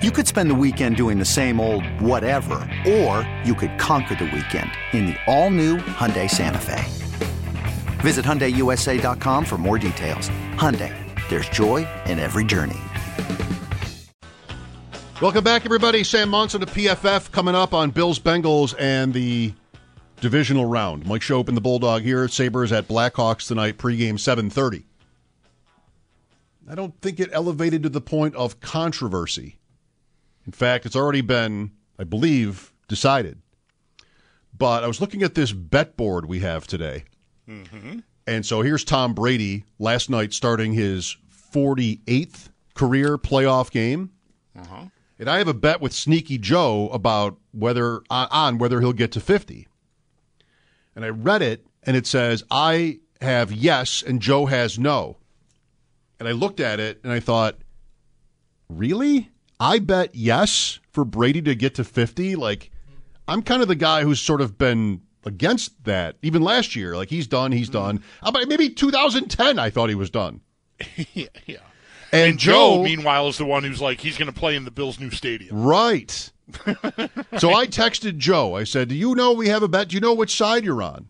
You could spend the weekend doing the same old whatever, or you could conquer the weekend in the all-new Hyundai Santa Fe. Visit HyundaiUSA.com for more details. Hyundai, there's joy in every journey. Welcome back, everybody. Sam Monson of PFF coming up on Bills Bengals and the divisional round. Mike Schopp and the Bulldog here. Sabres at Blackhawks tonight, pregame 730. I don't think it elevated to the point of controversy. In fact, it's already been, I believe, decided. But I was looking at this bet board we have today. Mm-hmm. And so here's Tom Brady last night starting his 48th career playoff game. Uh-huh. And I have a bet with Sneaky Joe about whether on whether he'll get to 50. And I read it and it says I have yes and Joe has no. And I looked at it and I thought, "Really? I bet yes for Brady to get to 50? Like I'm kind of the guy who's sort of been against that even last year. Like he's done, he's done. Uh, but maybe 2010 I thought he was done. yeah, yeah. And, And Joe, Joe meanwhile, is the one who's like, he's going to play in the Bills' new stadium. Right. so I texted Joe. I said, Do you know we have a bet? Do you know which side you're on?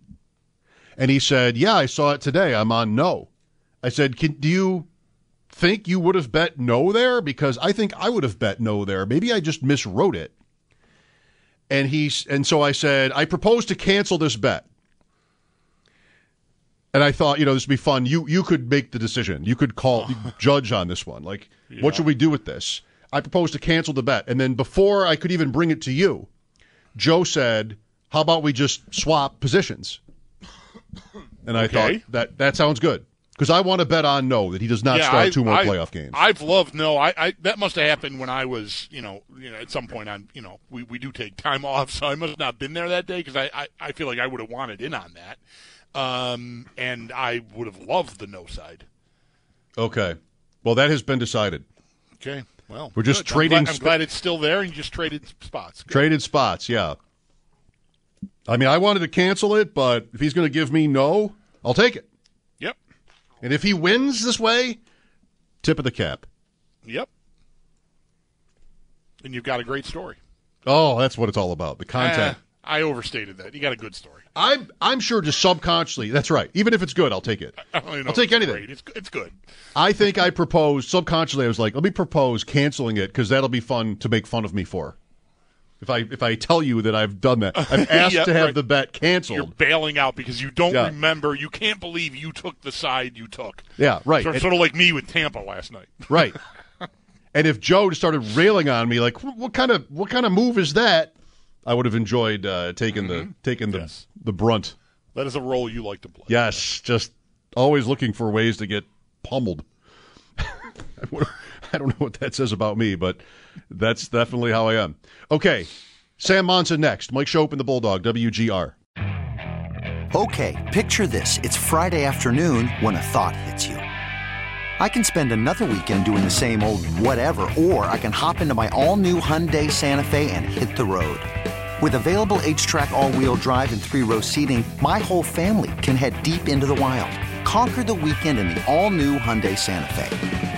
And he said, Yeah, I saw it today. I'm on no. I said, Can, Do you think you would have bet no there? Because I think I would have bet no there. Maybe I just miswrote it. And he's and so I said, I propose to cancel this bet. And I thought, you know, this would be fun. You you could make the decision. You could call judge on this one. Like, what should we do with this? I propose to cancel the bet. And then before I could even bring it to you, Joe said, "How about we just swap positions?" And I Okay. thought that that sounds good because I want to bet on no that he does not Yeah, start I- two more I- playoff games. I've loved no. I, I that must have happened when I was, you know, you know, at some point on, you know, we, we do take time off, so I must have not been there that day because I, I I feel like I would have wanted in on that, um, and I would have loved the no side. okay, well that has been decided. Okay, well, We're just good. trading I'm glad, I'm glad it's still there, and you just traded spots. Good. Traded spots, yeah. I mean, I wanted to cancel it, but if he's going to give me no, I'll take it. And if he wins this way, tip of the cap. yep. And you've got a great story. Oh, that's what it's all about. The content. Eh, I overstated that. You got a good story. I'm I'm sure just subconsciously. That's right. Even if it's good, I'll take it. I don't even know I'll take it's anything. great. It's it's good. I think I proposed subconsciously. I was like, let me propose canceling it because that'll be fun to make fun of me for. If I if I tell you that I've done that, I've asked Yeah, to have right. the bet canceled. You're bailing out because you don't Yeah. remember. You can't believe you took the side you took. Yeah, right. Sort, And- sort of like me with Tampa last night. Right. and if Joe just started railing on me, like, "What- kind of what kind of move is that? I would have enjoyed uh, taking the taking the Yes. the brunt. That is a role you like to play. Yes, just always looking for ways to get pummeled. I don't know what that says about me, but that's definitely how I am. Okay, Sam Monson next. Mike Schopp and the Bulldog, WGR. Okay, picture this. It's Friday afternoon when a thought hits you. I can spend another weekend doing the same old whatever, or I can hop into my all-new Hyundai Santa Fe and hit the road. With available H-Track all-wheel drive and three-row seating, my whole family can head deep into the wild. Conquer the weekend in the all-new Hyundai Santa Fe.